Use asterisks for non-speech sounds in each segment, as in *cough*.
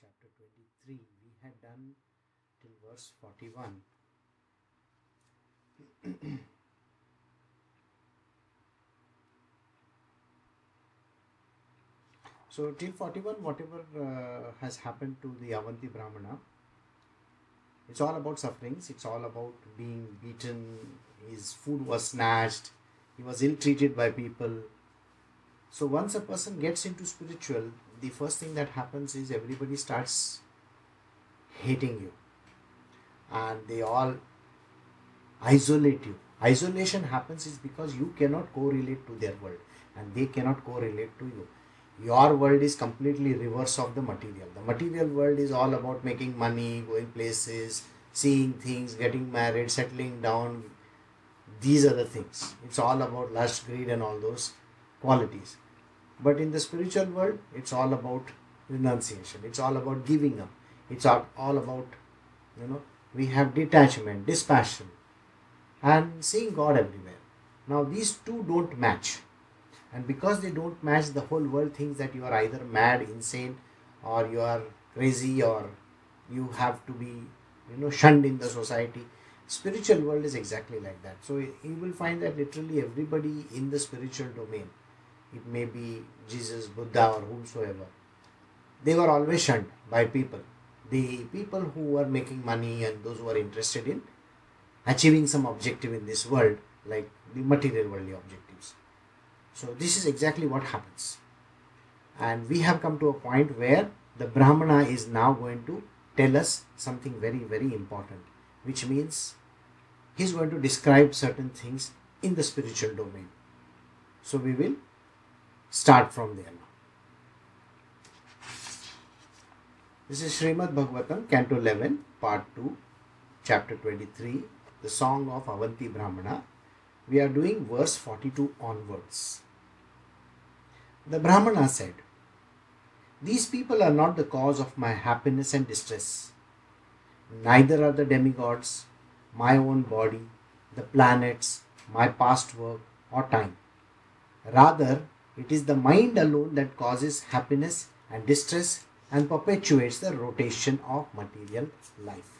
chapter 23. We had done till verse 41. *clears throat* so, till 41, whatever uh, has happened to the Avanti Brahmana, it's all about sufferings, it's all about being beaten, his food was snatched, he was ill treated by people. So, once a person gets into spiritual, the first thing that happens is everybody starts hating you and they all isolate you. Isolation happens is because you cannot correlate to their world and they cannot correlate to you. Your world is completely reverse of the material. The material world is all about making money, going places, seeing things, getting married, settling down. These are the things. It's all about lust, greed, and all those qualities. But in the spiritual world, it's all about renunciation. It's all about giving up. It's all, all about, you know, we have detachment, dispassion, and seeing God everywhere. Now, these two don't match. And because they don't match, the whole world thinks that you are either mad, insane, or you are crazy, or you have to be, you know, shunned in the society. Spiritual world is exactly like that. So you will find that literally everybody in the spiritual domain, it may be Jesus, Buddha, or whomsoever, they were always shunned by people. The people who were making money and those who are interested in achieving some objective in this world, like the material worldly objectives. So, this is exactly what happens. And we have come to a point where the Brahmana is now going to tell us something very, very important, which means he is going to describe certain things in the spiritual domain. So, we will start from there now. This is Srimad Bhagavatam, Canto 11, Part 2, Chapter 23, the Song of Avanti Brahmana. We are doing verse 42 onwards. The Brahmana said, These people are not the cause of my happiness and distress. Neither are the demigods, my own body, the planets, my past work, or time. Rather, it is the mind alone that causes happiness and distress and perpetuates the rotation of material life.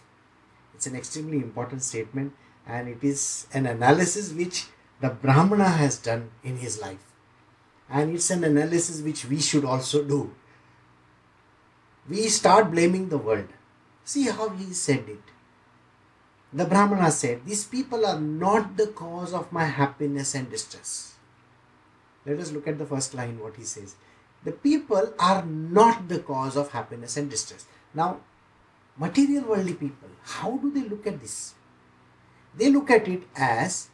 It's an extremely important statement and it is an analysis which the Brahmana has done in his life. And it's an analysis which we should also do. We start blaming the world. See how he said it. The Brahmana said, These people are not the cause of my happiness and distress. Let us look at the first line, what he says. The people are not the cause of happiness and distress. Now, material worldly people, how do they look at this? They look at it as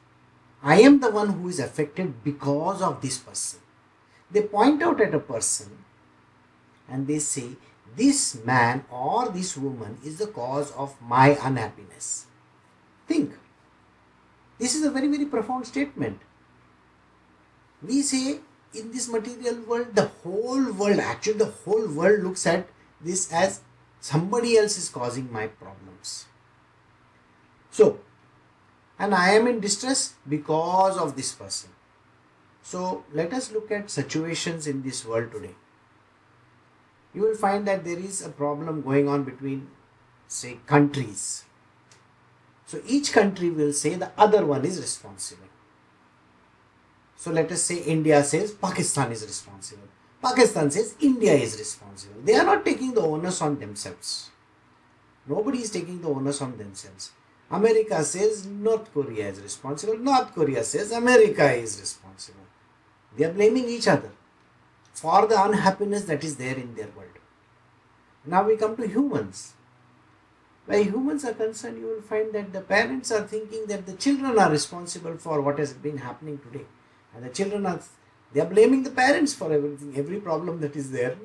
I am the one who is affected because of this person. They point out at a person and they say, This man or this woman is the cause of my unhappiness. Think. This is a very, very profound statement. We say in this material world, the whole world, actually, the whole world looks at this as somebody else is causing my problems. So, and I am in distress because of this person. So, let us look at situations in this world today. You will find that there is a problem going on between, say, countries. So, each country will say the other one is responsible. So let us say India says Pakistan is responsible. Pakistan says India is responsible. They are not taking the onus on themselves. Nobody is taking the onus on themselves. America says North Korea is responsible. North Korea says America is responsible. They are blaming each other for the unhappiness that is there in their world. Now we come to humans. Where humans are concerned, you will find that the parents are thinking that the children are responsible for what has been happening today and the children are they are blaming the parents for everything every problem that is there.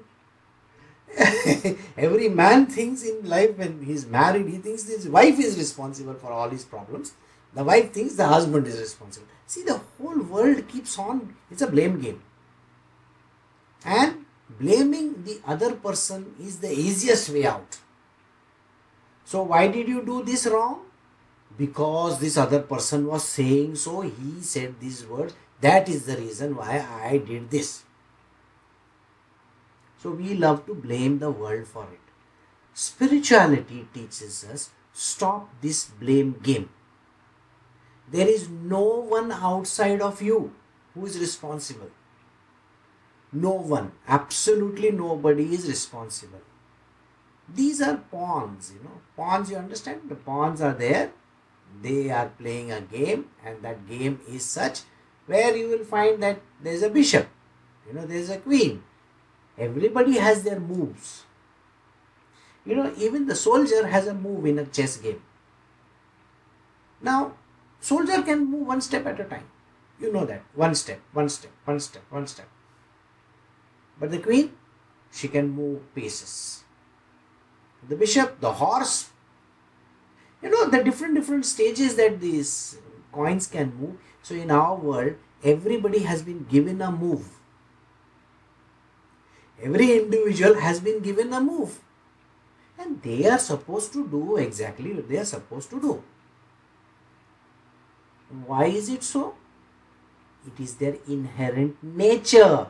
*laughs* Every man thinks in life when he is married he thinks his wife is responsible for all his problems. The wife thinks the husband is responsible. See the whole world keeps on it's a blame game. And blaming the other person is the easiest way out. So why did you do this wrong? Because this other person was saying so he said these words that is the reason why I did this. So we love to blame the world for it. spirituality teaches us stop this blame game. There is no one outside of you who is responsible. No one, absolutely nobody is responsible. These are pawns, you know. Pawns, you understand? The pawns are there, they are playing a game, and that game is such where you will find that there is a bishop, you know, there is a queen. Everybody has their moves. You know, even the soldier has a move in a chess game. Now, soldier can move one step at a time. You know that. One step, one step, one step, one step. But the queen, she can move paces. The bishop, the horse, you know, the different different stages that these coins can move. So in our world, everybody has been given a move. Every individual has been given a move. And they are supposed to do exactly what they are supposed to do. Why is it so? It is their inherent nature.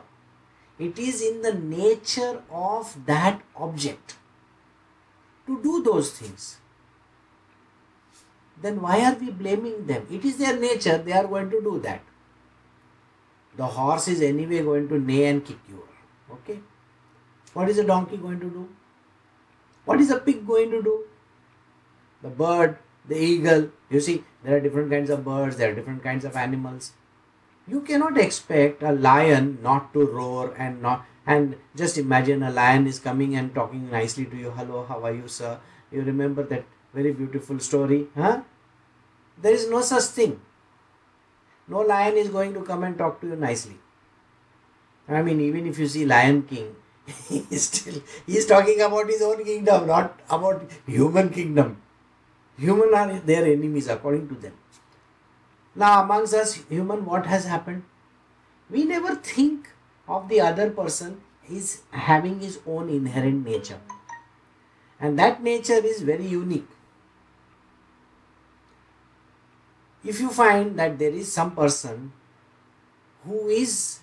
It is in the nature of that object to do those things. Then why are we blaming them? It is their nature, they are going to do that. The horse is anyway going to neigh and kick you. Okay? What is a donkey going to do? What is a pig going to do? The bird, the eagle. You see, there are different kinds of birds, there are different kinds of animals. You cannot expect a lion not to roar and not and just imagine a lion is coming and talking nicely to you. Hello, how are you, sir? You remember that very beautiful story, huh? There is no such thing. No lion is going to come and talk to you nicely. I mean, even if you see Lion King, *laughs* he's still he's talking about his own kingdom, not about human kingdom. Human are their enemies according to them. Now, amongst us, human, what has happened? We never think of the other person is having his own inherent nature. And that nature is very unique. If you find that there is some person who is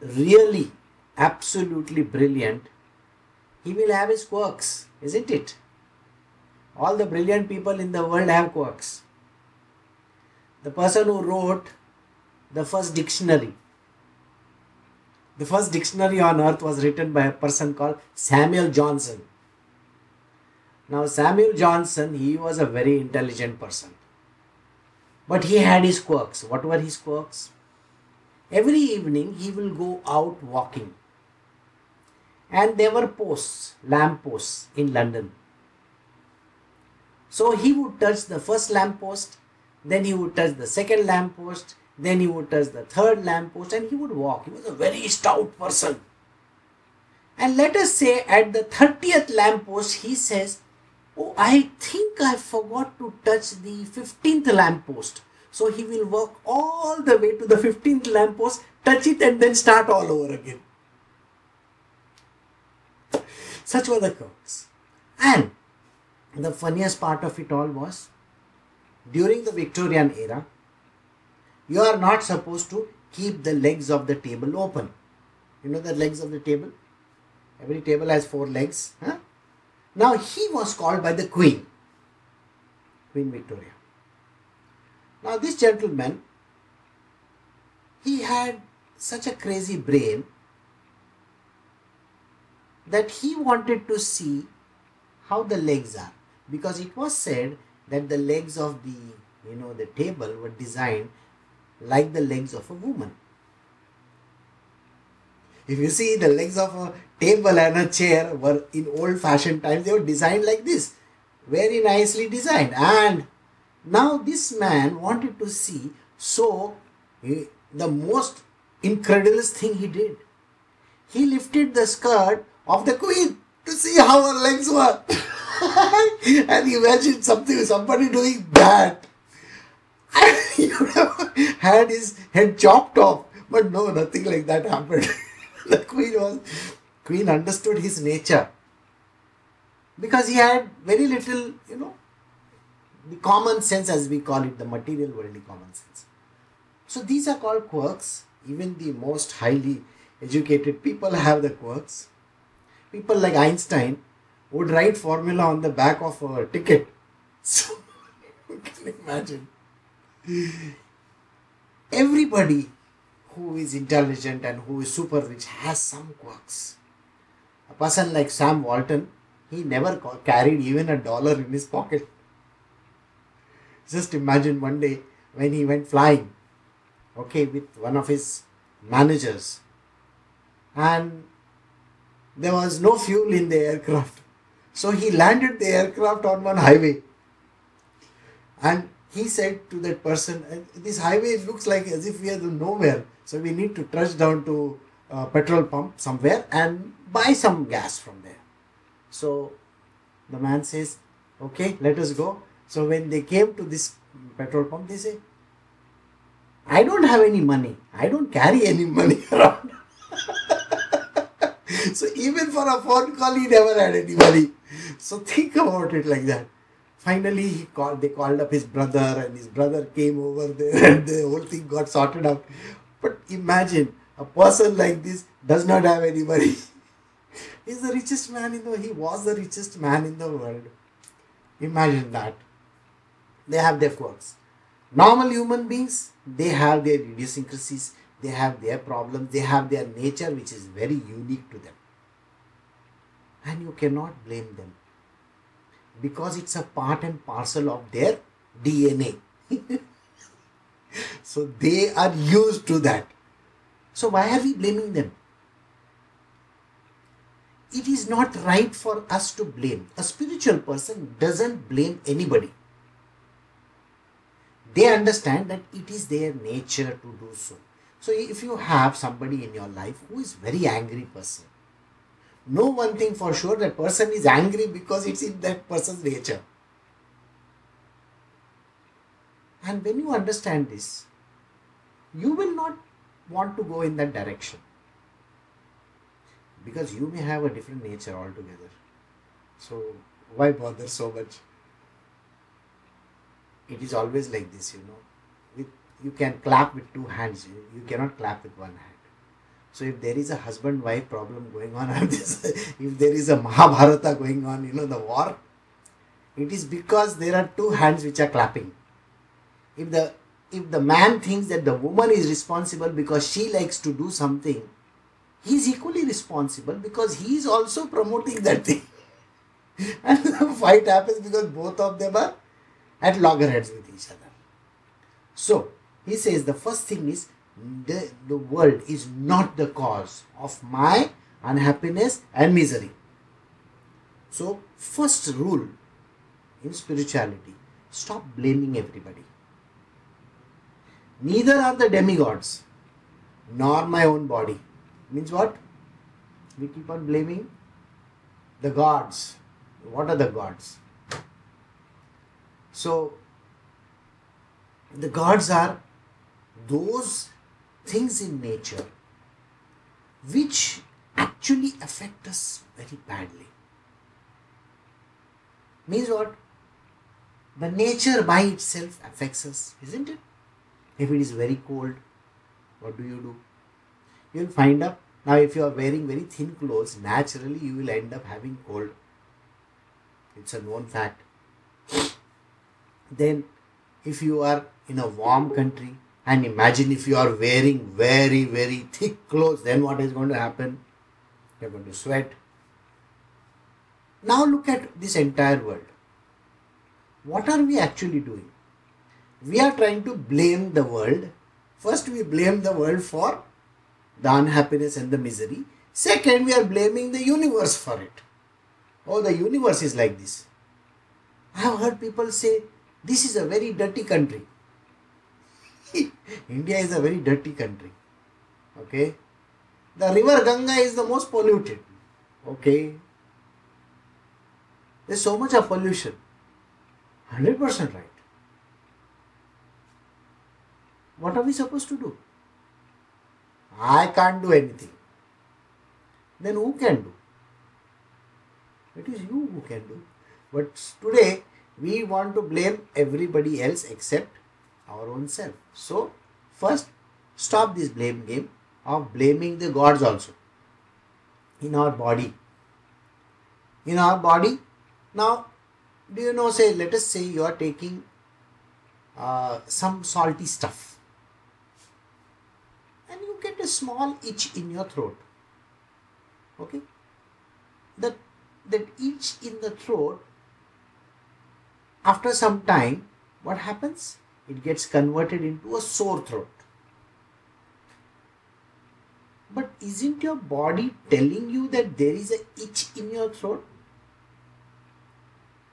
really absolutely brilliant, he will have his quirks, isn't it? All the brilliant people in the world have quirks. The person who wrote the first dictionary, the first dictionary on earth was written by a person called Samuel Johnson. Now, Samuel Johnson, he was a very intelligent person. But he had his quirks. What were his quirks? Every evening he will go out walking. And there were posts, lamp posts in London. So he would touch the first lamp post, then he would touch the second lamp post, then he would touch the third lamp post, and he would walk. He was a very stout person. And let us say at the 30th lamp post, he says, Oh, I think I forgot to touch the 15th lamp post. So he will walk all the way to the 15th lamp post, touch it, and then start all over again. Such were the curves. And the funniest part of it all was during the Victorian era, you are not supposed to keep the legs of the table open. You know the legs of the table? Every table has four legs. Huh? Now he was called by the Queen, Queen Victoria. Now this gentleman, he had such a crazy brain that he wanted to see how the legs are. Because it was said that the legs of the you know the table were designed like the legs of a woman if you see the legs of a table and a chair were in old fashioned times they were designed like this. Very nicely designed. And now this man wanted to see so he, the most incredulous thing he did. He lifted the skirt of the queen to see how her legs were. *laughs* And imagine something somebody doing that. *laughs* He would have had his head chopped off. But no nothing like that happened *laughs* *laughs* the queen was queen understood his nature because he had very little you know the common sense as we call it the material worldly common sense so these are called quirks even the most highly educated people have the quirks people like einstein would write formula on the back of a ticket. *laughs* So *laughs* you can imagine. Everybody who is intelligent and who is super rich has some quirks. A person like Sam Walton, he never carried even a dollar in his pocket. Just imagine one day when he went flying, okay, with one of his managers, and there was no fuel in the aircraft. So he landed the aircraft on one highway. And he said to that person, uh, This highway looks like as if we are nowhere. So we need to trudge down to a petrol pump somewhere and buy some gas from there. So the man says, Okay, let us go. So when they came to this petrol pump, they say, I don't have any money. I don't carry any money *laughs* around. *laughs* so even for a phone call, he never had any money. So think about it like that. Finally, he called. They called up his brother, and his brother came over there, *laughs* and the whole thing got sorted out. But imagine a person like this does not have any money. *laughs* He's the richest man in the. He was the richest man in the world. Imagine that. They have their quirks. Normal human beings, they have their idiosyncrasies, they have their problems, they have their nature which is very unique to them. And you cannot blame them because it's a part and parcel of their DNA. *laughs* so they are used to that. So why are we blaming them? It is not right for us to blame. A spiritual person doesn't blame anybody. They understand that it is their nature to do so. So if you have somebody in your life who is very angry person, know one thing for sure that person is angry because it's in that person's nature. And when you understand this, you will not want to go in that direction because you may have a different nature altogether. So, why bother so much? It is always like this, you know. With you can clap with two hands, you, you cannot clap with one hand. So if there is a husband-wife problem going on, *laughs* if there is a Mahabharata going on, you know, the war, it is because there are two hands which are clapping. If the if the man thinks that the woman is responsible because she likes to do something, he's equally responsible because he is also promoting that thing. *laughs* and the fight happens because both of them are at loggerheads with each other. So he says the first thing is the, the world is not the cause of my unhappiness and misery. So, first rule in spirituality stop blaming everybody. Neither are the demigods nor my own body. Means what? We keep on blaming the gods. What are the gods? So, the gods are those things in nature which actually affect us very badly. Means what? The nature by itself affects us, isn't it? If it is very cold, what do you do? You will find up. Now, if you are wearing very thin clothes, naturally you will end up having cold. It's a known fact. Then, if you are in a warm country, and imagine if you are wearing very, very thick clothes, then what is going to happen? You're going to sweat. Now look at this entire world. What are we actually doing? We are trying to blame the world. First, we blame the world for the unhappiness and the misery. Second, we are blaming the universe for it. Oh, the universe is like this. I have heard people say, this is a very dirty country. *laughs* India is a very dirty country. Okay. The river Ganga is the most polluted. Okay. There's so much of pollution. 100% right. What are we supposed to do? I can't do anything. Then who can do? It is you who can do. But today we want to blame everybody else except our own self. So, first, stop this blame game of blaming the gods also in our body. in our body. Now, do you know, say, let us say you are taking uh, some salty stuff you get a small itch in your throat. Okay? That, that itch in the throat, after some time, what happens? It gets converted into a sore throat. But isn't your body telling you that there is a itch in your throat?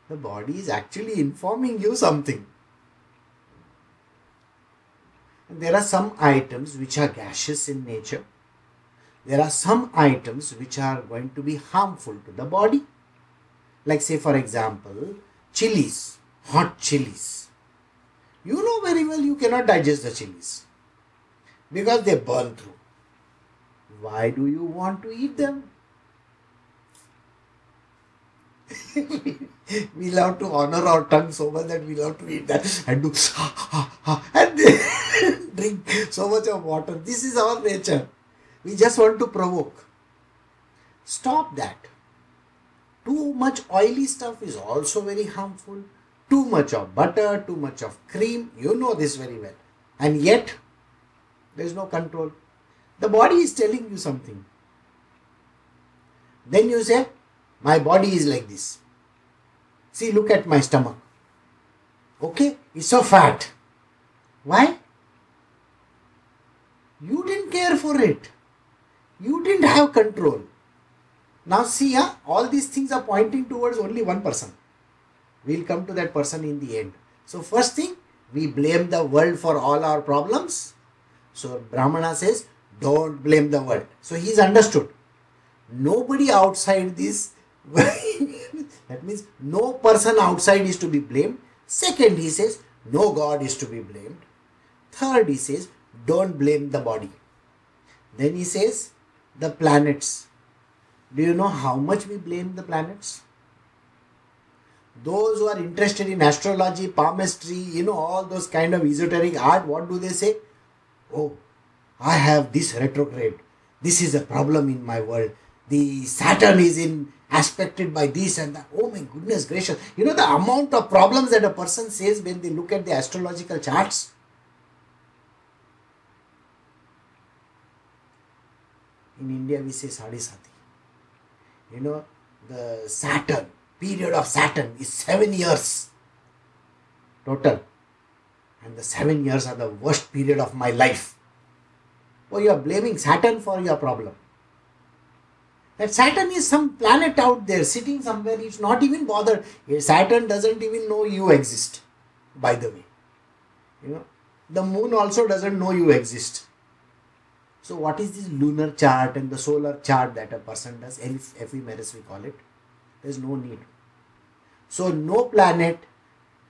The body is actually informing you something. And there are some items which are gaseous in nature. There are some items which are going to be harmful to the body. Like, say, for example, chilies, hot chilies. You know very well you cannot digest the chilies because they burn through. Why do you want to eat them? *laughs* we love to honor our tongue so much that we love to eat that and do *laughs* and drink *laughs* so much of water. This is our nature. We just want to provoke. Stop that. Too much oily stuff is also very harmful. Too much of butter, too much of cream. You know this very well. And yet, there is no control. The body is telling you something. Then you say, My body is like this. See, look at my stomach. Okay, it's so fat. Why? You didn't care for it. You didn't have control. Now, see, huh? all these things are pointing towards only one person. We'll come to that person in the end. So, first thing, we blame the world for all our problems. So, Brahmana says, don't blame the world. So, he's understood. Nobody outside this, *laughs* that means no person outside is to be blamed. Second, he says, no God is to be blamed. Third, he says, don't blame the body. Then he says, the planets. Do you know how much we blame the planets? Those who are interested in astrology, palmistry, you know, all those kind of esoteric art, what do they say? Oh, I have this retrograde. This is a problem in my world. The Saturn is in aspected by this and that. Oh my goodness gracious. You know the amount of problems that a person says when they look at the astrological charts? In India we say Sadi Sati. You know, the Saturn, period of Saturn is seven years total. And the seven years are the worst period of my life. Oh, you are blaming Saturn for your problem. That Saturn is some planet out there sitting somewhere, it's not even bothered. Eh, Saturn doesn't even know you exist, by the way. You know, the moon also doesn't know you exist. So, what is this lunar chart and the solar chart that a person does? Ephemeris, we call it. There's no need. So, no planet,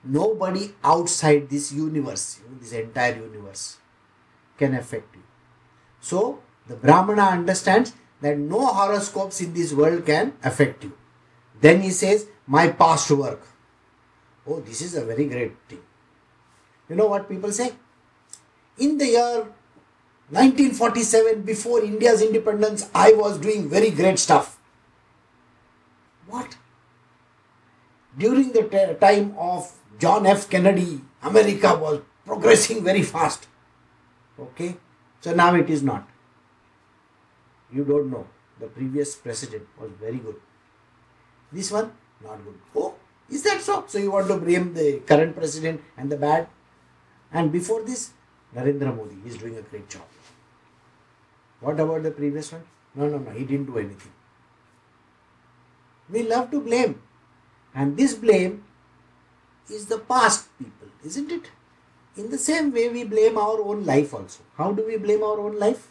nobody outside this universe, this entire universe, can affect you. So, the Brahmana understands that no horoscopes in this world can affect you. Then he says, My past work. Oh, this is a very great thing. You know what people say? In the year 1947, before India's independence, I was doing very great stuff. What? During the t- time of John F. Kennedy, America was progressing very fast. Okay? So now it is not. You don't know. The previous president was very good. This one, not good. Oh, is that so? So you want to blame the current president and the bad? And before this, Narendra Modi is doing a great job. What about the previous one? No, no, no, he didn't do anything. We love to blame. And this blame is the past people, isn't it? In the same way, we blame our own life also. How do we blame our own life?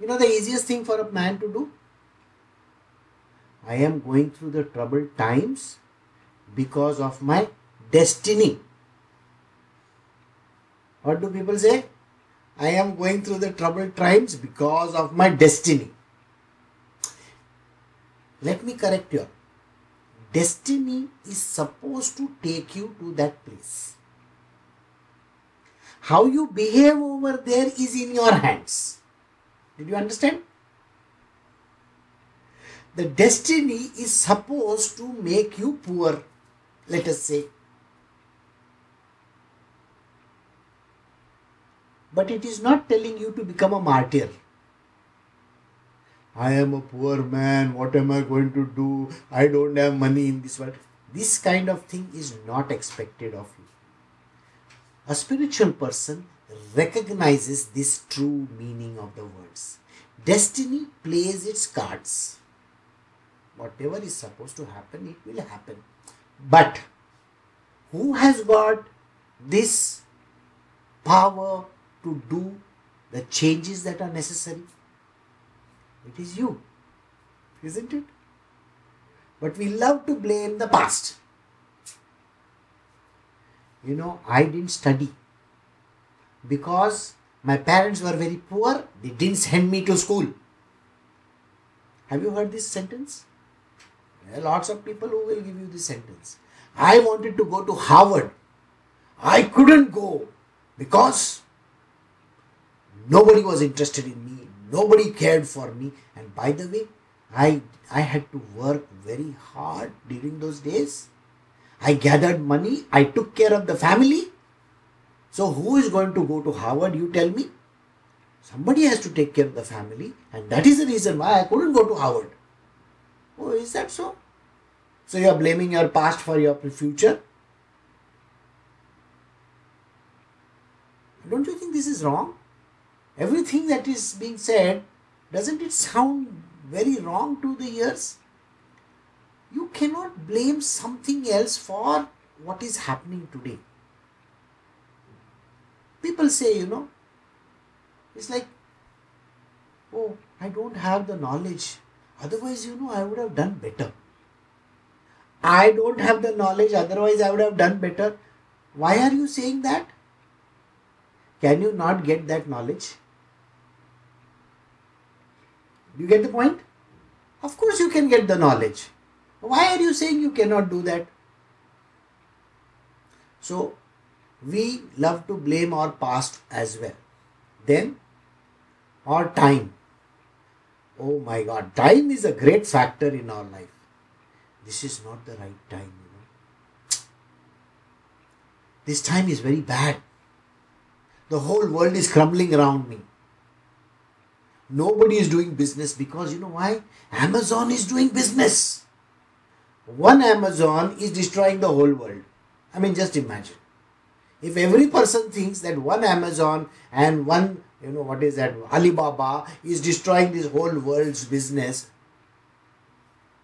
You know the easiest thing for a man to do? I am going through the troubled times because of my destiny. What do people say? I am going through the troubled times because of my destiny. Let me correct you. Destiny is supposed to take you to that place. How you behave over there is in your hands. Did you understand? the destiny is supposed to make you poor, let us say. But it is not telling you to become a martyr. I am a poor man, what am I going to do? I don't have money in this world. This kind of thing is not expected of you. A spiritual person recognizes this true meaning of the words. Destiny plays its cards. Whatever is supposed to happen, it will happen. But who has got this power to do the changes that are necessary? It is you, isn't it? But we love to blame the past. You know, I didn't study because my parents were very poor, they didn't send me to school. Have you heard this sentence? There are lots of people who will give you this sentence. I wanted to go to Harvard. I couldn't go because nobody was interested in me, nobody cared for me. And by the way, I, I had to work very hard during those days. I gathered money, I took care of the family, so, who is going to go to Harvard? You tell me. Somebody has to take care of the family, and that is the reason why I couldn't go to Harvard. Oh, is that so? So, you are blaming your past for your future? Don't you think this is wrong? Everything that is being said, doesn't it sound very wrong to the ears? You cannot blame something else for what is happening today people say, you know, it's like, oh, I don't have the knowledge. Otherwise, you know, I would have done better. I don't have the knowledge, otherwise, I would have done better. Why are you saying that? Can you not get that knowledge? You get the point? Of course, you can get the knowledge. Why are you saying you cannot do that? So, we love to blame our past as well. Then, our time. Oh my god, time is a great factor in our life. This is not the right time. This time is very bad. The whole world is crumbling around me. Nobody is doing business because you know why? Amazon is doing business. One Amazon is destroying the whole world. I mean, just imagine if every person thinks that one amazon and one you know what is that alibaba is destroying this whole world's business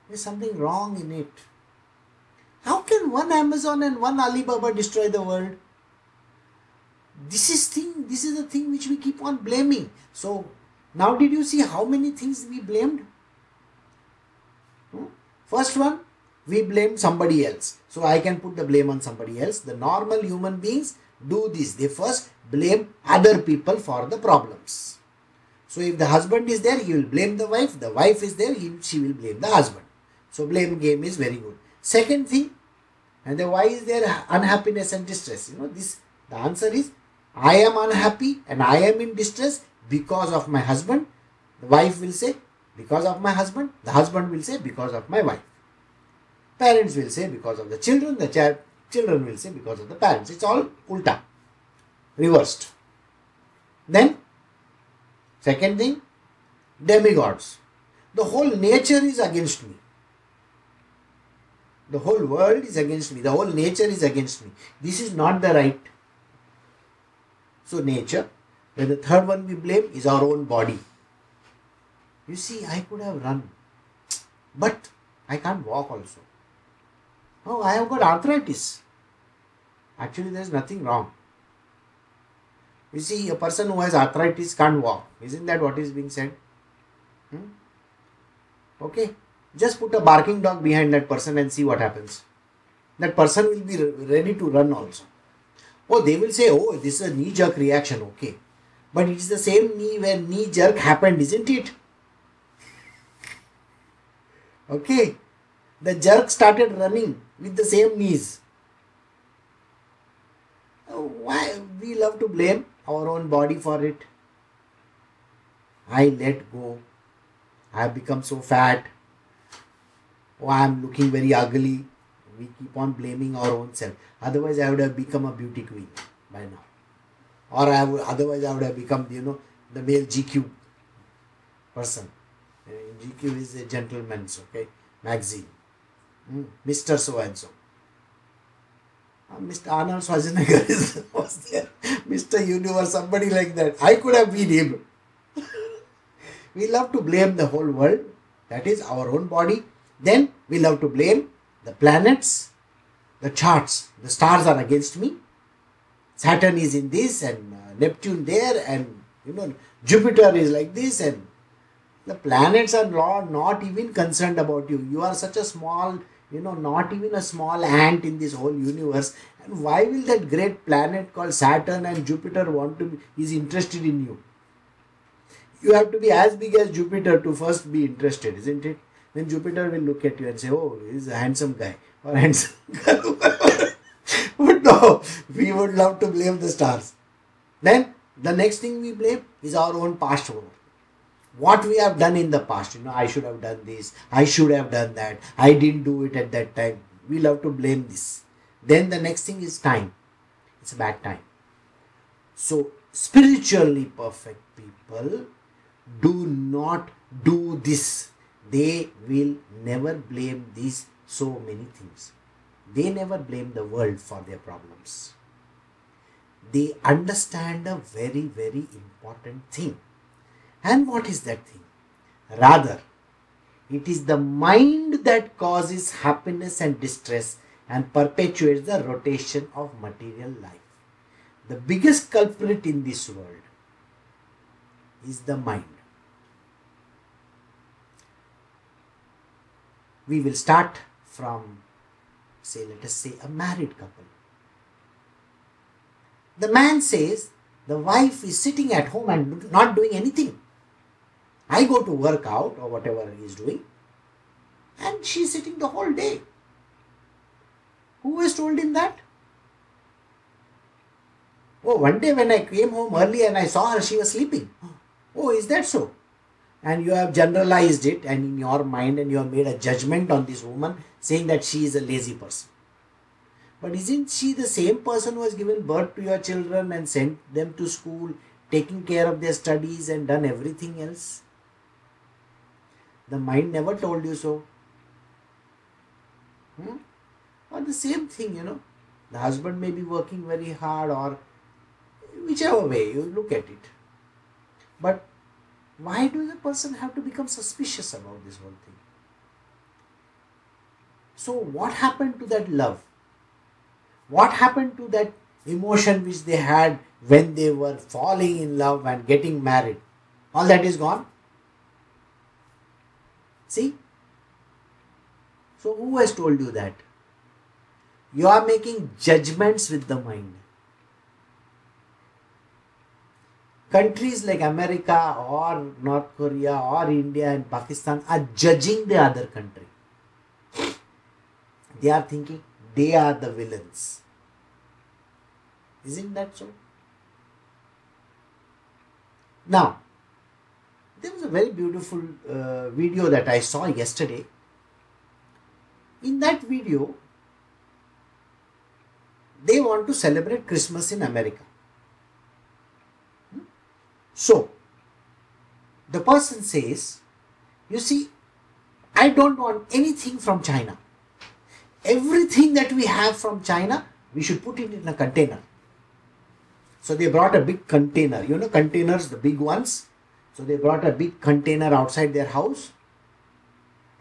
there's something wrong in it how can one amazon and one alibaba destroy the world this is thing this is the thing which we keep on blaming so now did you see how many things we blamed hmm? first one we blame somebody else. So I can put the blame on somebody else. The normal human beings do this. They first blame other people for the problems. So if the husband is there, he will blame the wife. The wife is there, he, she will blame the husband. So blame game is very good. Second thing, and then why is there unhappiness and distress? You know, this the answer is I am unhappy and I am in distress because of my husband. The wife will say, because of my husband. The husband will say, because of my wife. Parents will say because of the children, the child, children will say because of the parents. It's all ulta, reversed. Then, second thing, demigods. The whole nature is against me. The whole world is against me. The whole nature is against me. This is not the right. So, nature. Then the third one we blame is our own body. You see, I could have run, but I can't walk also. Oh, I have got arthritis. Actually, there is nothing wrong. You see, a person who has arthritis can't walk. Isn't that what is being said? Hmm? Okay. Just put a barking dog behind that person and see what happens. That person will be ready to run also. Oh, they will say, oh, this is a knee jerk reaction. Okay. But it is the same knee where knee jerk happened, isn't it? Okay. The jerk started running with the same knees. Uh, why we love to blame our own body for it? I let go. I have become so fat. oh, I am looking very ugly. We keep on blaming our own self. Otherwise, I would have become a beauty queen by now. Or I would, otherwise, I would have become, you know, the male GQ person. Uh, GQ is a gentleman's, okay, magazine. Mr. So and so. Uh, Mr. Arnold Schwarzenegger *laughs* is, was there. Mr. Universe, somebody like that. I could have been him. *laughs* we love to blame the whole world, that is our own body. Then we love to blame the planets, the charts. The stars are against me. Saturn is in this, and uh, Neptune there, and you know Jupiter is like this, and the planets are not, not even concerned about you. You are such a small, you know, not even a small ant in this whole universe. And why will that great planet called Saturn and Jupiter want to be, is interested in you? You have to be as big as Jupiter to first be interested, isn't it? Then Jupiter will look at you and say, Oh, he's a handsome guy or *laughs* handsome girl. *laughs* *laughs* no, we would love to blame the stars. Then the next thing we blame is our own past what we have done in the past you know i should have done this i should have done that i didn't do it at that time. We love to blame this. Then the next thing is time. It's a bad time. So spiritually perfect people do not do this. They will never blame these so many things they never blame the world for their problems they understand a very very important thing and what is that thing? Rather, it is the mind that causes happiness and distress and perpetuates the rotation of material life. The biggest culprit in this world is the mind. We will start from, say, let us say, a married couple. The man says the wife is sitting at home and not doing anything. I go to work out or whatever he is doing, and she's sitting the whole day. Who has told him that? Oh, one day when I came home early and I saw her, she was sleeping. Oh, is that so? And you have generalized it, and in your mind, and you have made a judgment on this woman saying that she is a lazy person. But isn't she the same person who has given birth to your children and sent them to school, taking care of their studies, and done everything else? The mind never told you so. Hmm? Or the same thing, you know. The husband may be working very hard, or whichever way you look at it. But why do the person have to become suspicious about this whole thing? So, what happened to that love? What happened to that emotion which they had when they were falling in love and getting married? All that is gone. See? So, who has told you that? You are making judgments with the mind. Countries like America or North Korea or India and Pakistan are judging the other country. They are thinking they are the villains. Isn't that so? Now, there was a very beautiful uh, video that I saw yesterday. In that video, they want to celebrate Christmas in America. So, the person says, You see, I don't want anything from China. Everything that we have from China, we should put it in a container. So they brought a big container, you know, containers, the big ones, so they brought a big container outside their house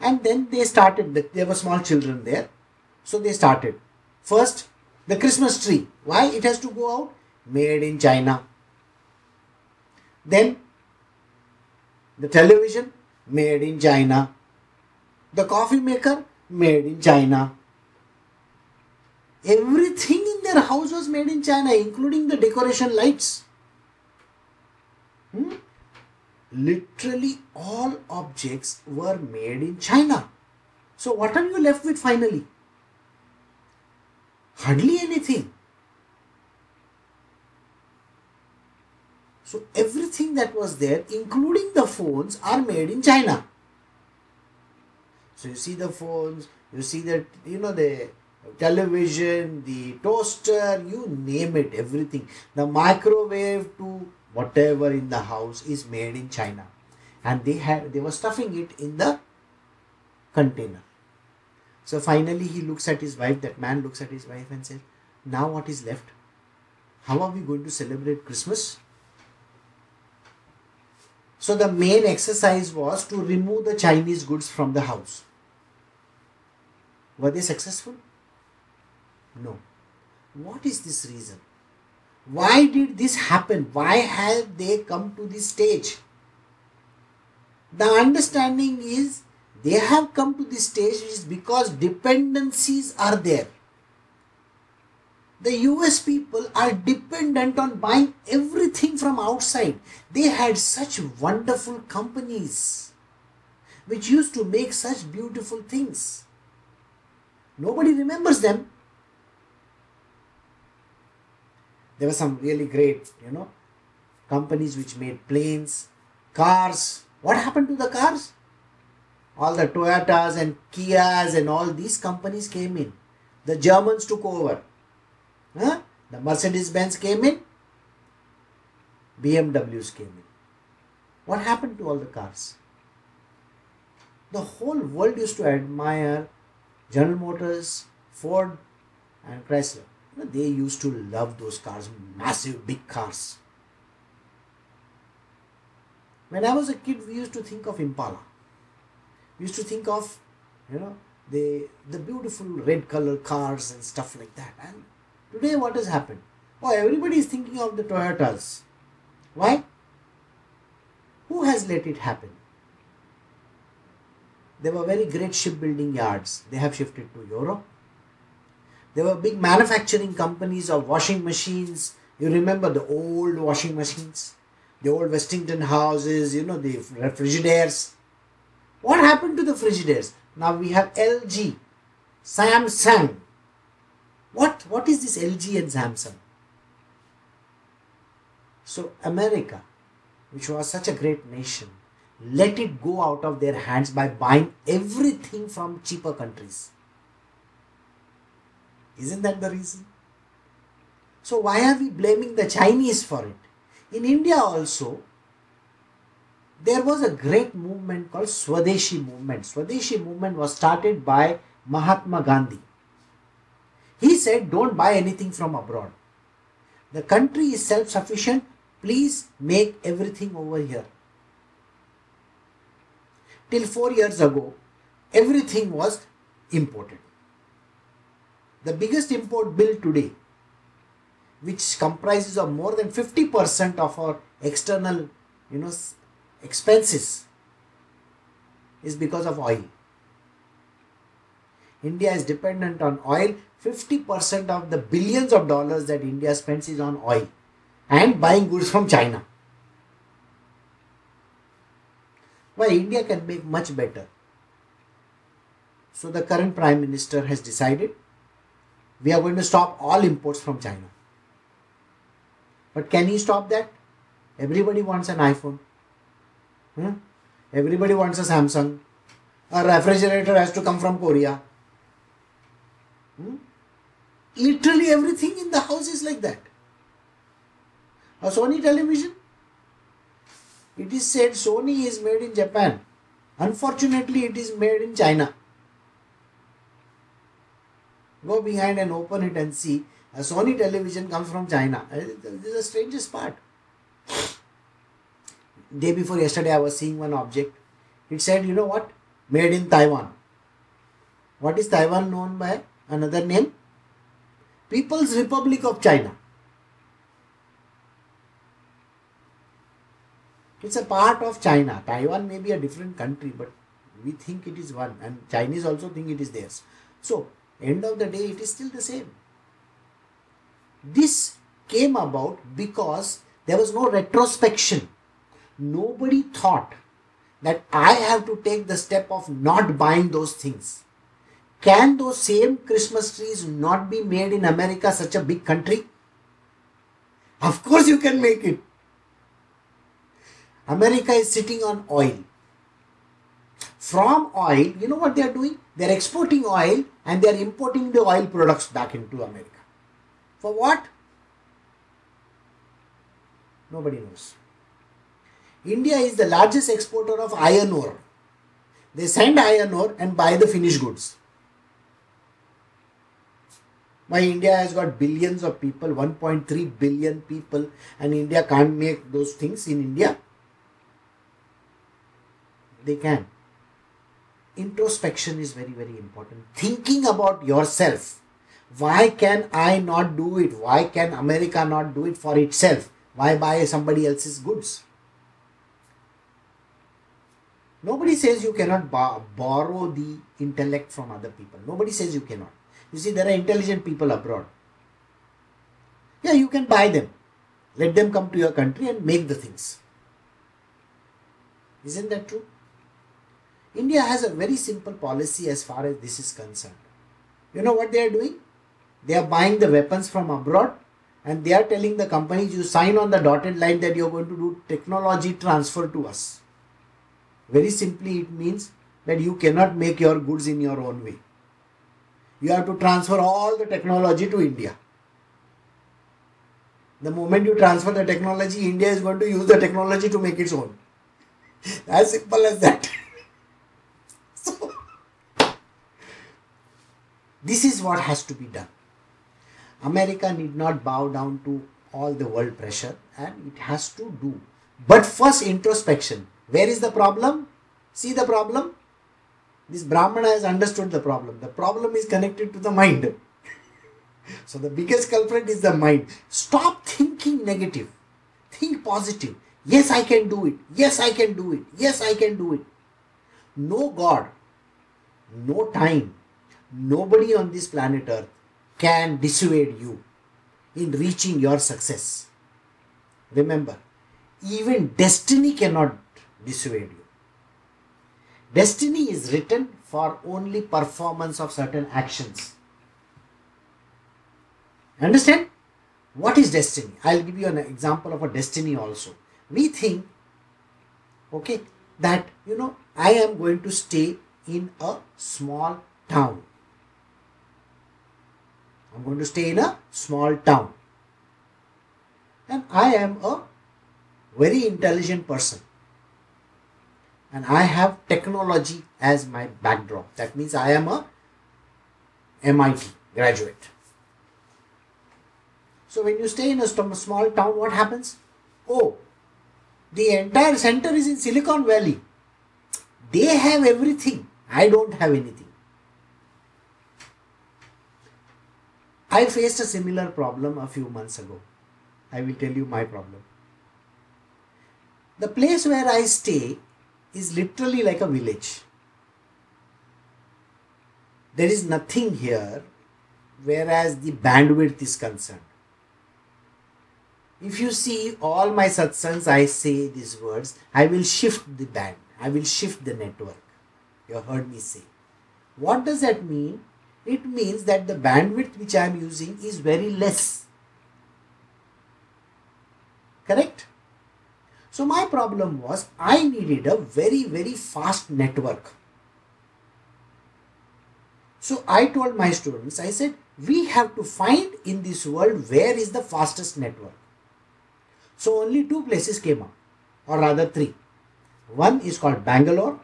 and then they started, there were small children there. So they started. First, the Christmas tree. Why it has to go out? Made in China. Then, the television, made in China. The coffee maker, made in China. Everything in their house was made in China, including the decoration lights. Hmm? literally all objects were made in China. So, what are you left with finally? Hardly anything. So, everything that was there, including the phones, are made in China. So you see the phones, you see the you know the television, the toaster, you name it, everything. The microwave to whatever in the house is made in China. And they had they were stuffing it in the container. So finally he looks at his wife, that man looks at his wife and says, Now what is left? How are we going to celebrate Christmas? So the main exercise was to remove the Chinese goods from the house. Were they successful? No. What is this reason? Why did this happen? Why have they come to this stage? The understanding is they have come to this stage is because dependencies are there. The US people are dependent on buying everything from outside. They had such wonderful companies which used to make such beautiful things. Nobody remembers them. There were some really great, you know, companies which made planes, cars. What happened to the cars? All the Toyotas and Kias and all these companies came in. The Germans took over. Huh? The Mercedes Benz came in. BMWs came in. What happened to all the cars? The whole world used to admire General Motors, Ford, and Chrysler. You know, they used to love those cars, massive, big cars. When I was a kid, we used to think of Impala. We used to think of, you know, the the beautiful red color cars and stuff like that. And today, what has happened? Oh, everybody is thinking of the Toyotas. Why? Who has let it happen? There were very great shipbuilding yards. They have shifted to Europe. There were big manufacturing companies of washing machines. You remember the old washing machines? The old Westinghouse houses, you know, the refrigerators. What happened to the frigidaires? Now we have LG, Samsung. What, what is this LG and Samsung? So, America, which was such a great nation, let it go out of their hands by buying everything from cheaper countries. Isn't that the reason? So, why are we blaming the Chinese for it? In India also, there was a great movement called Swadeshi movement. Swadeshi movement was started by Mahatma Gandhi. He said, Don't buy anything from abroad. The country is self sufficient. Please make everything over here. Till four years ago, everything was imported. The biggest import bill today, which comprises of more than 50% of our external you know, expenses, is because of oil. India is dependent on oil. 50% of the billions of dollars that India spends is on oil and buying goods from China. Why India can make much better. So the current Prime Minister has decided we are going to stop all imports from China. But can he stop that? Everybody wants an iPhone. Hmm? Everybody wants a Samsung. A refrigerator has to come from Korea. Hmm? Literally everything in the house is like that. A Sony television. It is said Sony is made in Japan. Unfortunately, it is made in China. Go behind and open it and see. A Sony television comes from China. Uh, this is the strangest part. Day before yesterday, I was seeing one object. It said, you know what? Made in Taiwan. What is Taiwan known by? Another name? People's Republic of China. It's a part of China. Taiwan may be a different country, but we think it is one, and Chinese also think it is theirs. So, end of the day, it is still the same. This came about because there was no retrospection. Nobody thought that I have to take the step of not buying those things. Can those same Christmas trees not be made in America, such a big country? Of course, you can make it. America is sitting on oil. From oil, you know what they are doing? They are exporting oil and they are importing the oil products back into America. For what? Nobody knows. India is the largest exporter of iron ore. They send iron ore and buy the finished goods. Why India has got billions of people, 1.3 billion people, and India can't make those things in India? They can. Introspection is very, very important. Thinking about yourself. Why can I not do it? Why can America not do it for itself? Why buy somebody else's goods? Nobody says you cannot borrow the intellect from other people. Nobody says you cannot. You see, there are intelligent people abroad. Yeah, you can buy them. Let them come to your country and make the things. Isn't that true? India has a very simple policy as far as this is concerned. You know what they are doing? They are buying the weapons from abroad and they are telling the companies you sign on the dotted line that you are going to do technology transfer to us. Very simply, it means that you cannot make your goods in your own way. You have to transfer all the technology to India. The moment you transfer the technology, India is going to use the technology to make its own. As simple as that. *laughs* so, this is what has to be done. America need not bow down to all the world pressure and it has to do. But first, introspection. Where is the problem? See the problem? This Brahmana has understood the problem. The problem is connected to the mind. *laughs* so the biggest culprit is the mind. Stop thinking negative. Think positive. Yes, I can do it. Yes, I can do it. Yes, I can do it. No God, no time, nobody on this planet Earth can dissuade you in reaching your success. Remember, even destiny cannot dissuade you. Destiny is written for only performance of certain actions. Understand? What is destiny? I'll give you an example of a destiny also. We think, okay, that you know, I am going to stay in a small town. I'm going to stay in a small town. And I am a very intelligent person and I have technology as my backdrop. That means I am a MIT graduate. So when you stay in a small town, what happens? Oh, the entire center is in Silicon Valley. They have everything. I don't have anything. I faced a similar problem a few months ago. I will tell you my problem. The place where I stay is literally like a village. There is nothing here, whereas the bandwidth is concerned. If you see all my satsangs, I say these words, I will shift the band, I will shift the network. You have heard me say. What does that mean? It means that the bandwidth which I am using is very less. Correct? So my problem was I needed a very, very fast network. So I told my students, I said, we have to find in this world where is the fastest network. So only two places came up, or rather three. One is called Bangalore,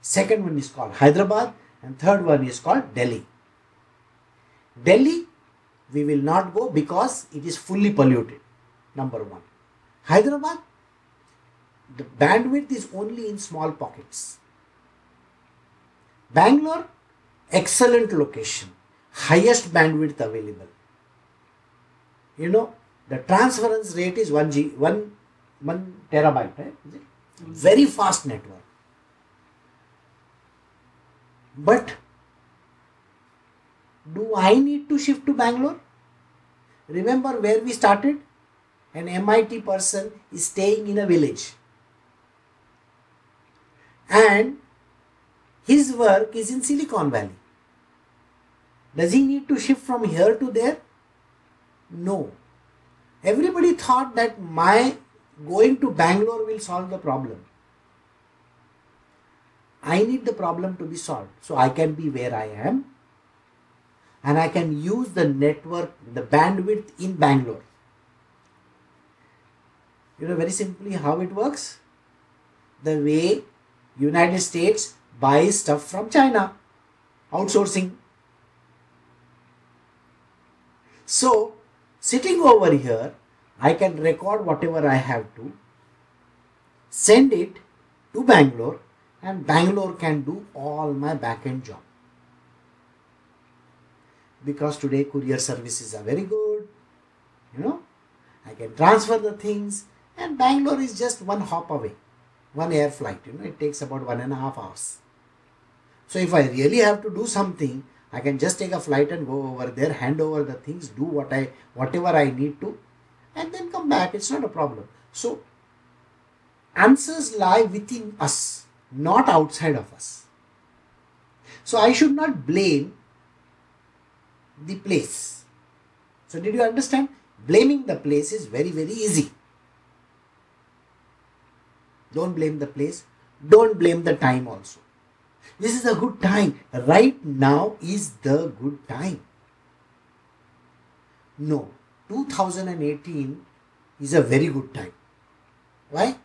second one is called Hyderabad, and third one is called Delhi. Delhi, we will not go because it is fully polluted. Number one. Hyderabad, the bandwidth is only in small pockets. Bangalore, excellent location, highest bandwidth available. You know, the transference rate is 1 G, 1, 1 terabyte, right? Mm-hmm. Very fast network. But do I need to shift to Bangalore? Remember where we started? An MIT person is staying in a village and his work is in Silicon Valley. Does he need to shift from here to there? No. Everybody thought that my going to Bangalore will solve the problem. I need the problem to be solved. So I can be where I am and I can use the network, the bandwidth in Bangalore. You know very simply how it works? The way United States buys stuff from China, outsourcing. So sitting over here, I can record whatever I have to, send it to Bangalore and Bangalore can do all my back-end job. Because today courier services are very good, you know, I can transfer the things and Bangalore is just one hop away, one air flight, you know, it takes about one and a half hours. So if I really have to do something, I can just take a flight and go over there, hand over the things, do what I whatever I need to, and then come back. It's not a problem. So answers lie within us not outside of us. So I should not blame the place. So, did you understand? Blaming the place is very, very easy. Don't blame the place, don't blame the time also. This is a good time. Right now is the good time. No, 2018 is a very good time. Why?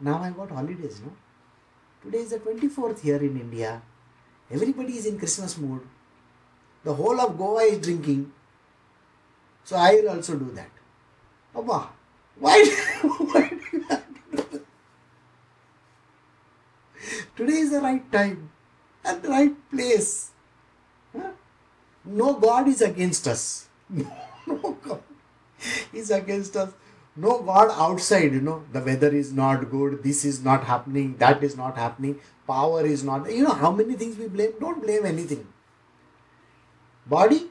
Now I got holidays, no? Today is the 24th here in India. Everybody is in Christmas mood. The whole of Goa is drinking. So I will also do that. Abba, why, *laughs* why do you have to do that? Today is the right time and the right place. Huh? No God is against us. *laughs* No God is against us. No god outside you know. The weather is not good. This is not happening. That is not happening. Power is not you know how many things we blame? Don't blame anything. Body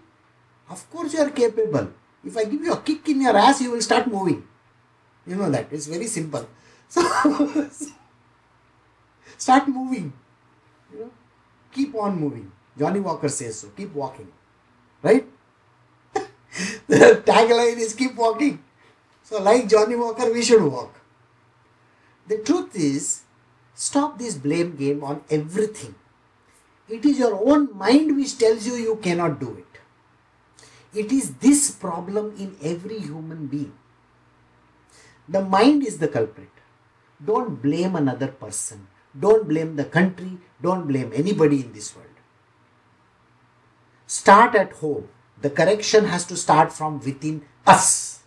of course you are capable. If i give you a kick in your ass you will start moving. You know that. It's very simple. *laughs* So start moving you know keep on moving johnnie walker says so keep walking right *laughs* the tagline is keep walking so, like Johnnie Walker, we should walk. The truth is, stop this blame game on everything. It is your own mind which tells you you cannot do it. It is this problem in every human being. The mind is the culprit. Don't blame another person. Don't blame the country. Don't blame anybody in this world. Start at home. The correction has to start from within us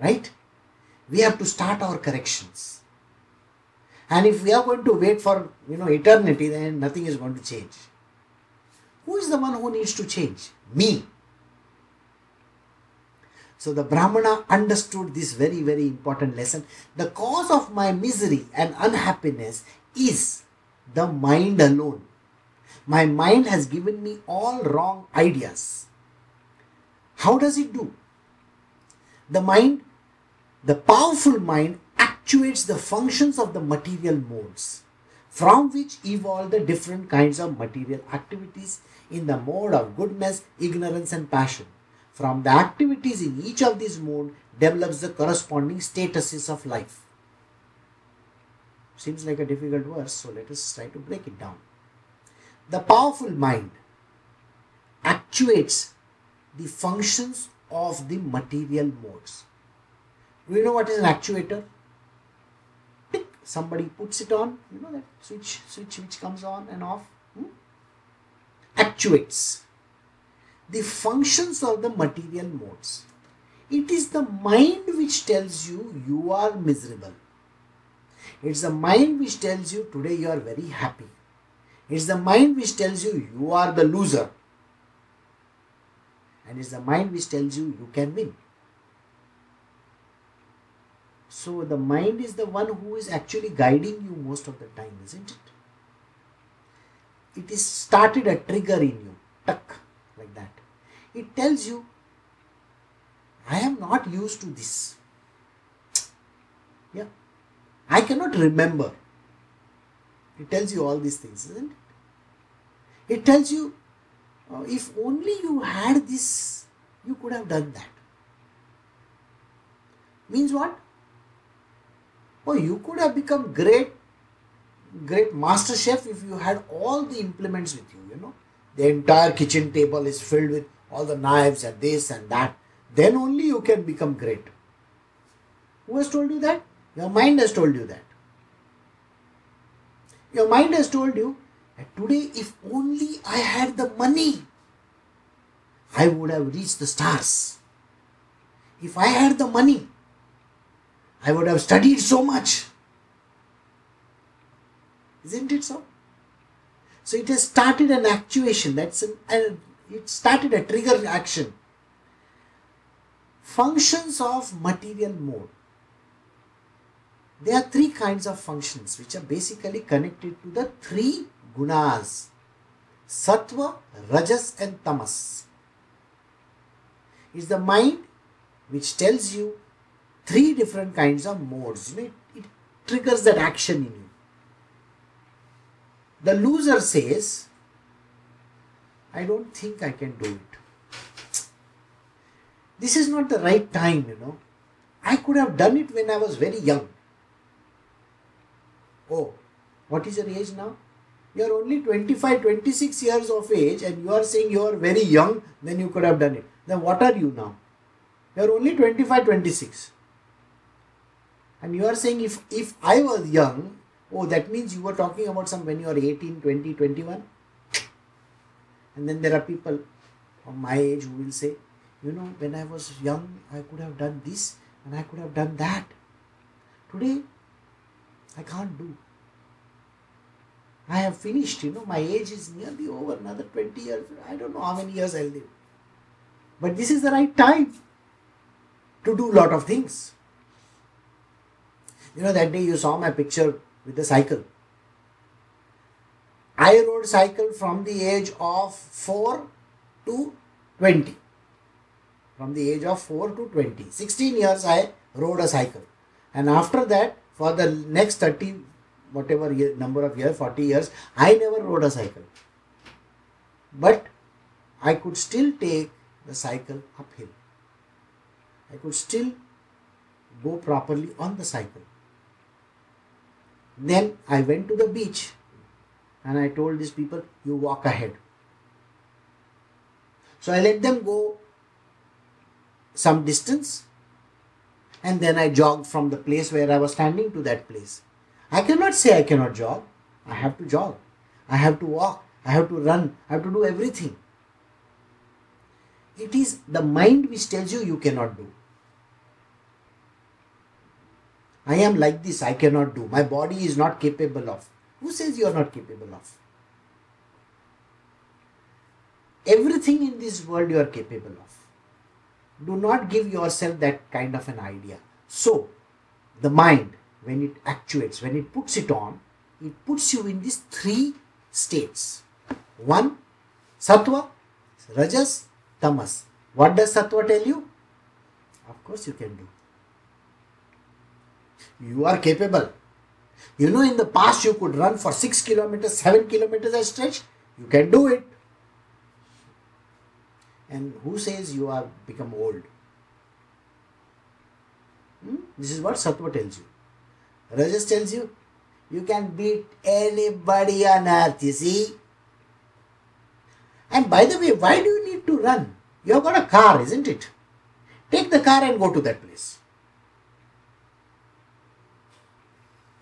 right? We have to start our corrections. And if we are going to wait for you know eternity, then nothing is going to change. Who is the one who needs to change? Me. So the Brahmana understood this very, very important lesson. The cause of my misery and unhappiness is the mind alone. My mind has given me all wrong ideas. How does it do? The mind the powerful mind actuates the functions of the material modes, from which evolve the different kinds of material activities in the mode of goodness, ignorance, and passion. From the activities in each of these modes develops the corresponding statuses of life. Seems like a difficult verse, so let us try to break it down. The powerful mind actuates the functions of the material modes do you know what is an actuator? Tick, somebody puts it on, you know that switch, switch which comes on and off. Hmm? Actuates the functions of the material modes. It is the mind which tells you you are miserable. It's the mind which tells you today you are very happy. It's the mind which tells you you are the loser. And it's the mind which tells you you can win. So the mind is the one who is actually guiding you most of the time, isn't it? It is started a trigger in you, tuck, like that. It tells you, I am not used to this. Yeah. I cannot remember. It tells you all these things, isn't it? It tells you, uh, if only you had this, you could have done that. Means what? Oh, you could have become great great master chef if you had all the implements with you, you know. The entire kitchen table is filled with all the knives and this and that. Then only you can become great. Who has told you that? Your mind has told you that. Your mind has told you that today, if only I had the money, I would have reached the stars. If I had the money, I would have studied so much. Isn't it so? So it has started an actuation. That's an, it started a trigger action. Functions of material mode. There are three kinds of functions which are basically connected to the three gunas sattva, rajas, and tamas. It's the mind which tells you three different kinds of modes. You know, it, it triggers that action in you. The loser says, I don't think I can do it. This is not the right time, you know. I could have done it when I was very young. Oh, what is your age now? You are only 25, 26 years of age, and you are saying you are very young, then you could have done it. Then what are you now? You are only 25, 26. And you are saying if, if I was young, oh, that means you were talking about some when you are 18, 20, 21. And then there are people of my age who will say, you know, when I was young, I could have done this and I could have done that. Today, I can't do. I have finished, you know, my age is nearly over, another 20 years. I don't know how many years I'll live. But this is the right time to do a lot of things. You know, that day you saw my picture with the cycle. I rode cycle from the age of 4 to 20. From the age of 4 to 20. 16 years I rode a cycle. And after that, for the next 30, whatever year, number of years, 40 years, I never rode a cycle. But I could still take the cycle uphill. I could still go properly on the cycle. Then I went to the beach and I told these people, you walk ahead. So I let them go some distance and then I jogged from the place where I was standing to that place. I cannot say I cannot jog. I have to jog. I have to walk. I have to run. I have to do everything. It is the mind which tells you you cannot do. I am like this, I cannot do. My body is not capable of. Who says you are not capable of? Everything in this world you are capable of. Do not give yourself that kind of an idea. So, the mind, when it actuates, when it puts it on, it puts you in these three states. One, sattva, rajas, tamas. What does sattva tell you? Of course, you can do. You are capable. You know, in the past, you could run for 6 kilometers, 7 kilometers a stretch. You can do it. And who says you have become old? Hmm? This is what Sattva tells you. Rajas tells you, you can beat anybody on earth, you see. And by the way, why do you need to run? You have got a car, isn't it? Take the car and go to that place.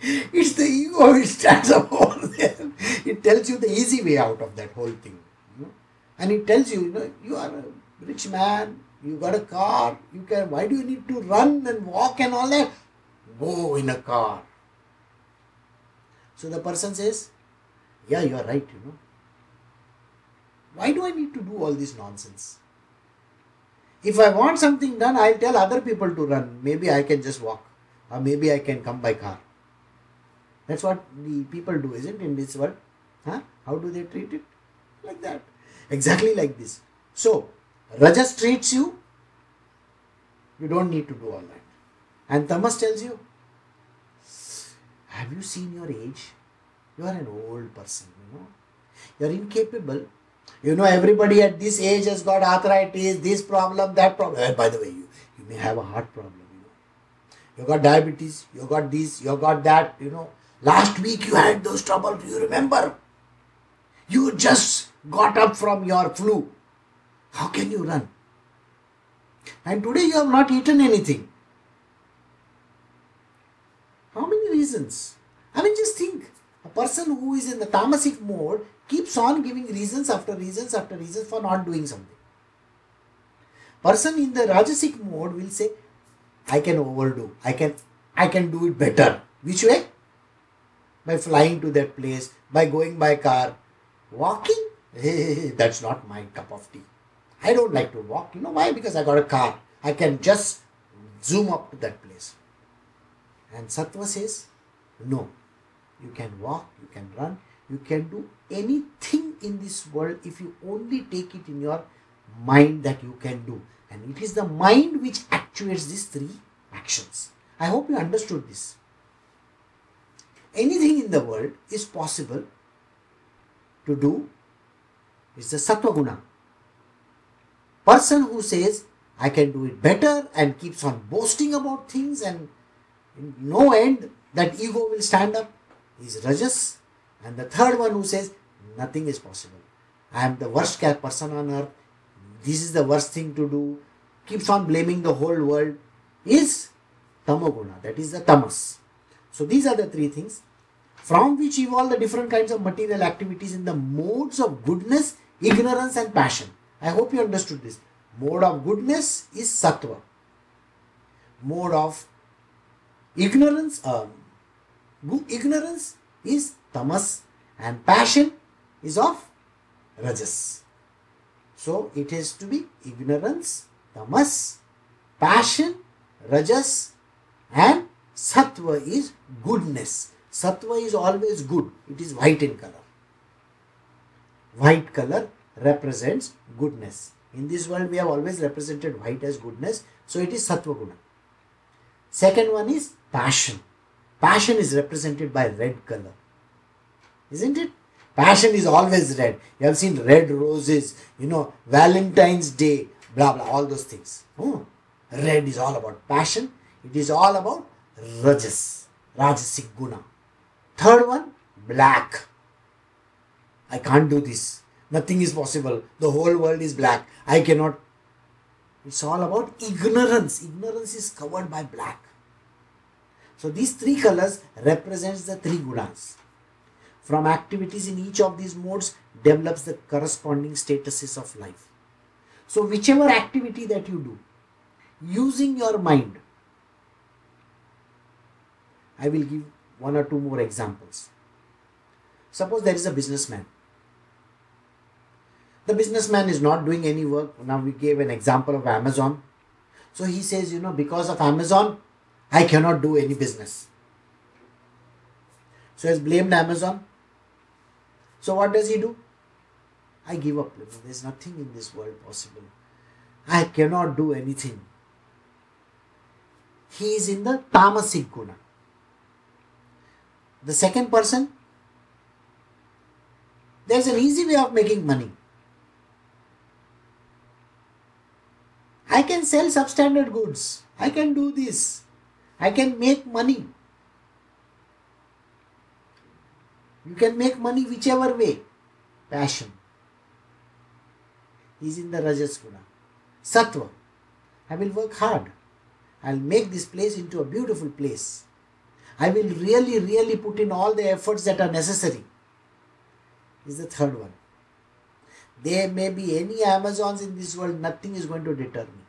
It's the ego which stands *laughs* up over there. It tells you the easy way out of that whole thing. You know? And it tells you, you know, you are a rich man, you got a car, you can why do you need to run and walk and all that? Go in a car. So the person says, Yeah, you are right, you know. Why do I need to do all this nonsense? If I want something done, I'll tell other people to run. Maybe I can just walk. Or maybe I can come by car. That's what the people do, isn't it, in this world? Huh? How do they treat it? Like that. Exactly like this. So, Rajas treats you, you don't need to do all that. And Tamas tells you, have you seen your age? You are an old person, you know. You are incapable. You know, everybody at this age has got arthritis, this problem, that problem. And by the way, you, you may have a heart problem, you know. You got diabetes, you got this, you got that, you know Last week you had those troubles, you remember? You just got up from your flu. How can you run? And today you have not eaten anything. How many reasons? I mean, just think. A person who is in the tamasic mode keeps on giving reasons after reasons after reasons for not doing something. Person in the rajasic mode will say, I can overdo. I can I can do it better. Which way? By flying to that place, by going by car. Walking? *laughs* That's not my cup of tea. I don't like to walk. You know why? Because I got a car. I can just zoom up to that place. And Sattva says, no. You can walk, you can run, you can do anything in this world if you only take it in your mind that you can do. And it is the mind which actuates these three actions. I hope you understood this. Anything in the world is possible to do. is the Sattva Guna. Person who says, I can do it better and keeps on boasting about things and no end that ego will stand up is Rajas. And the third one who says, nothing is possible. I am the worst person on earth. This is the worst thing to do. Keeps on blaming the whole world is tamoguna. That is the tamas. So these are the three things from which evolve the different kinds of material activities in the modes of goodness, ignorance, and passion. I hope you understood this. Mode of goodness is sattva. Mode of ignorance, um, ignorance is tamas, and passion is of rajas. So it has to be ignorance, tamas, passion, rajas, and sattva is goodness. Sattva is always good, it is white in color. White color represents goodness. In this world, we have always represented white as goodness, so it is sattva guna. Second one is passion. Passion is represented by red color. Isn't it? Passion is always red. You have seen red roses, you know, Valentine's Day, blah blah, all those things. Oh, red is all about passion. It is all about rajas, rajasic guna. Third one, black. I can't do this. Nothing is possible. The whole world is black. I cannot. It's all about ignorance. Ignorance is covered by black. So these three colors represents the three gunas. From activities in each of these modes develops the corresponding statuses of life. So whichever activity that you do, using your mind, I will give one or two more examples. Suppose there is a businessman. The businessman is not doing any work. Now we gave an example of Amazon. So he says, you know, because of Amazon, I cannot do any business. So he has blamed Amazon. So what does he do? I give up. There's nothing in this world possible. I cannot do anything. He is in the tamasic guna. The second person, there's an easy way of making money. I can sell substandard goods. I can do this. I can make money. You can make money whichever way. Passion. Is in the Rajas Guna. Sattva. I will work hard. I'll make this place into a beautiful place. I will really, really put in all the efforts that are necessary. Is the third one. There may be any Amazons in this world, nothing is going to deter me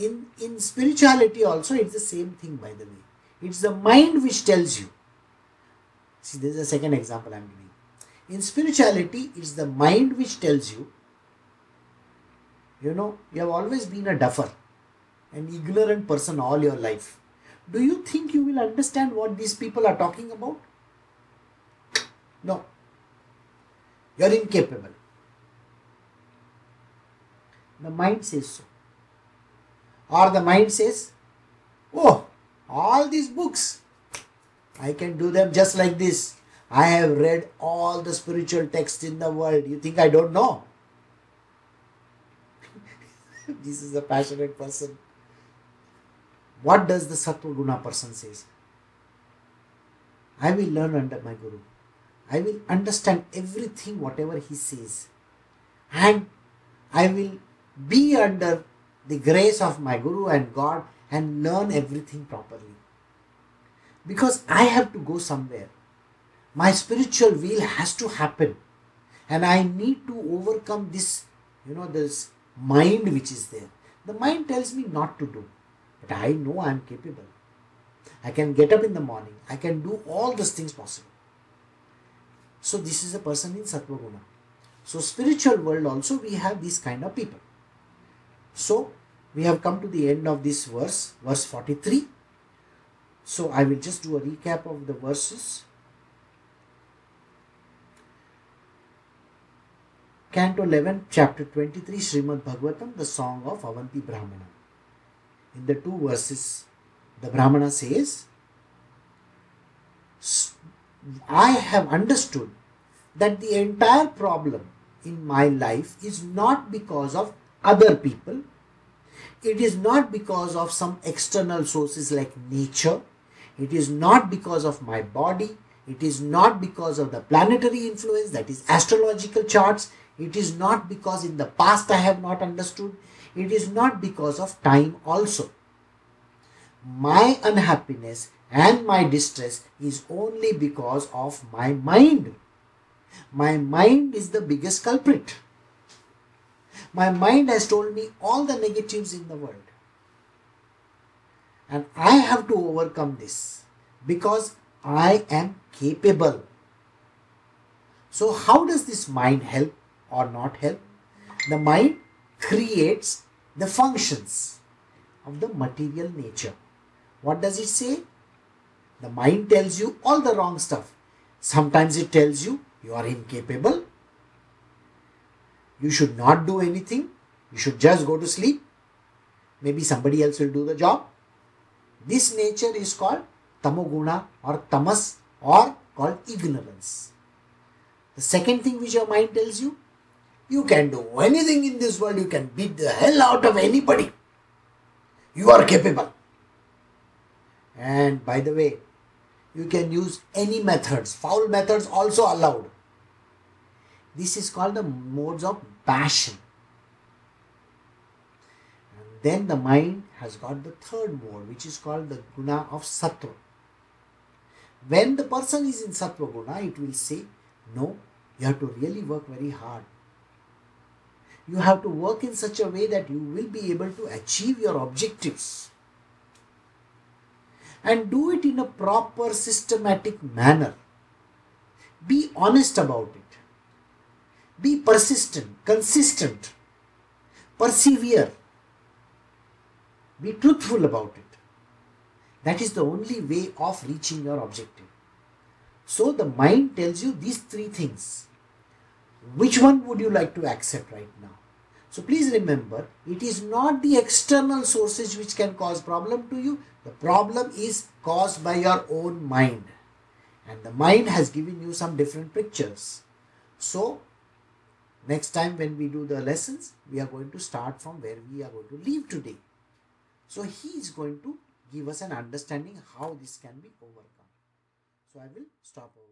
in, in spirituality also it's the same thing by the way. It's the mind which tells you. See, this is a second example I'm giving. In spirituality, it's the mind which tells you, you know, you have always been a duffer, an ignorant person all your life. Do you think you will understand what these people are talking about? No. You are incapable. The mind says so. Or the mind says, Oh, all these books, I can do them just like this. I have read all the spiritual texts in the world. You think I don't know? *laughs* this is a passionate person. What does the Sattva Guna person says? I will learn under my Guru. I will understand everything, whatever he says. And I will be under the grace of my Guru and God and learn everything properly. Because I have to go somewhere. My spiritual wheel has to happen. And I need to overcome this, you know, this mind which is there. The mind tells me not to do. But I know I am capable. I can get up in the morning. I can do all these things possible. So this is a person in Sattva Guna. So spiritual world also we have these kind of people. So we have come to the end of this verse, verse 43. So I will just do a recap of the verses. Canto 11, chapter 23, Srimad Bhagavatam, the song of Avanti Brahmana. In the two verses, the Brahmana says, I have understood that the entire problem in my life is not because of other people, it is not because of some external sources like nature, it is not because of my body, it is not because of the planetary influence, that is astrological charts, it is not because in the past I have not understood, it is not because of time also. My unhappiness and my distress is only because of my mind. My mind is the biggest culprit. My mind has told me all the negatives in the world. And I have to overcome this because I am capable. So, how does this mind help or not help? The mind creates the functions of the material nature. What does it say? The mind tells you all the wrong stuff. Sometimes it tells you you are incapable. You should not do anything. You should just go to sleep. Maybe somebody else will do the job. This nature is called tamoguna or tamas or called ignorance. The second thing which your mind tells you, you can do anything in this world, you can beat the hell out of anybody. You are capable. And by the way, you can use any methods, foul methods also allowed. This is called the modes of passion. And then the mind has got the third mode, which is called the guna of sattva. When the person is in sattva guna, it will say, No, you have to really work very hard. You have to work in such a way that you will be able to achieve your objectives. And do it in a proper, systematic manner. Be honest about it. Be persistent, consistent, persevere. Be truthful about it. That is the only way of reaching your objective. So the mind tells you these three things. Which one would you like to accept right now? So please remember, it is not the external sources which can cause problem to you. The problem is caused by your own mind. And the mind has given you some different pictures. So Next time when we do the lessons, we are going to start from where we are going to leave today. So he is going to give us an understanding how this can be overcome. So I will stop over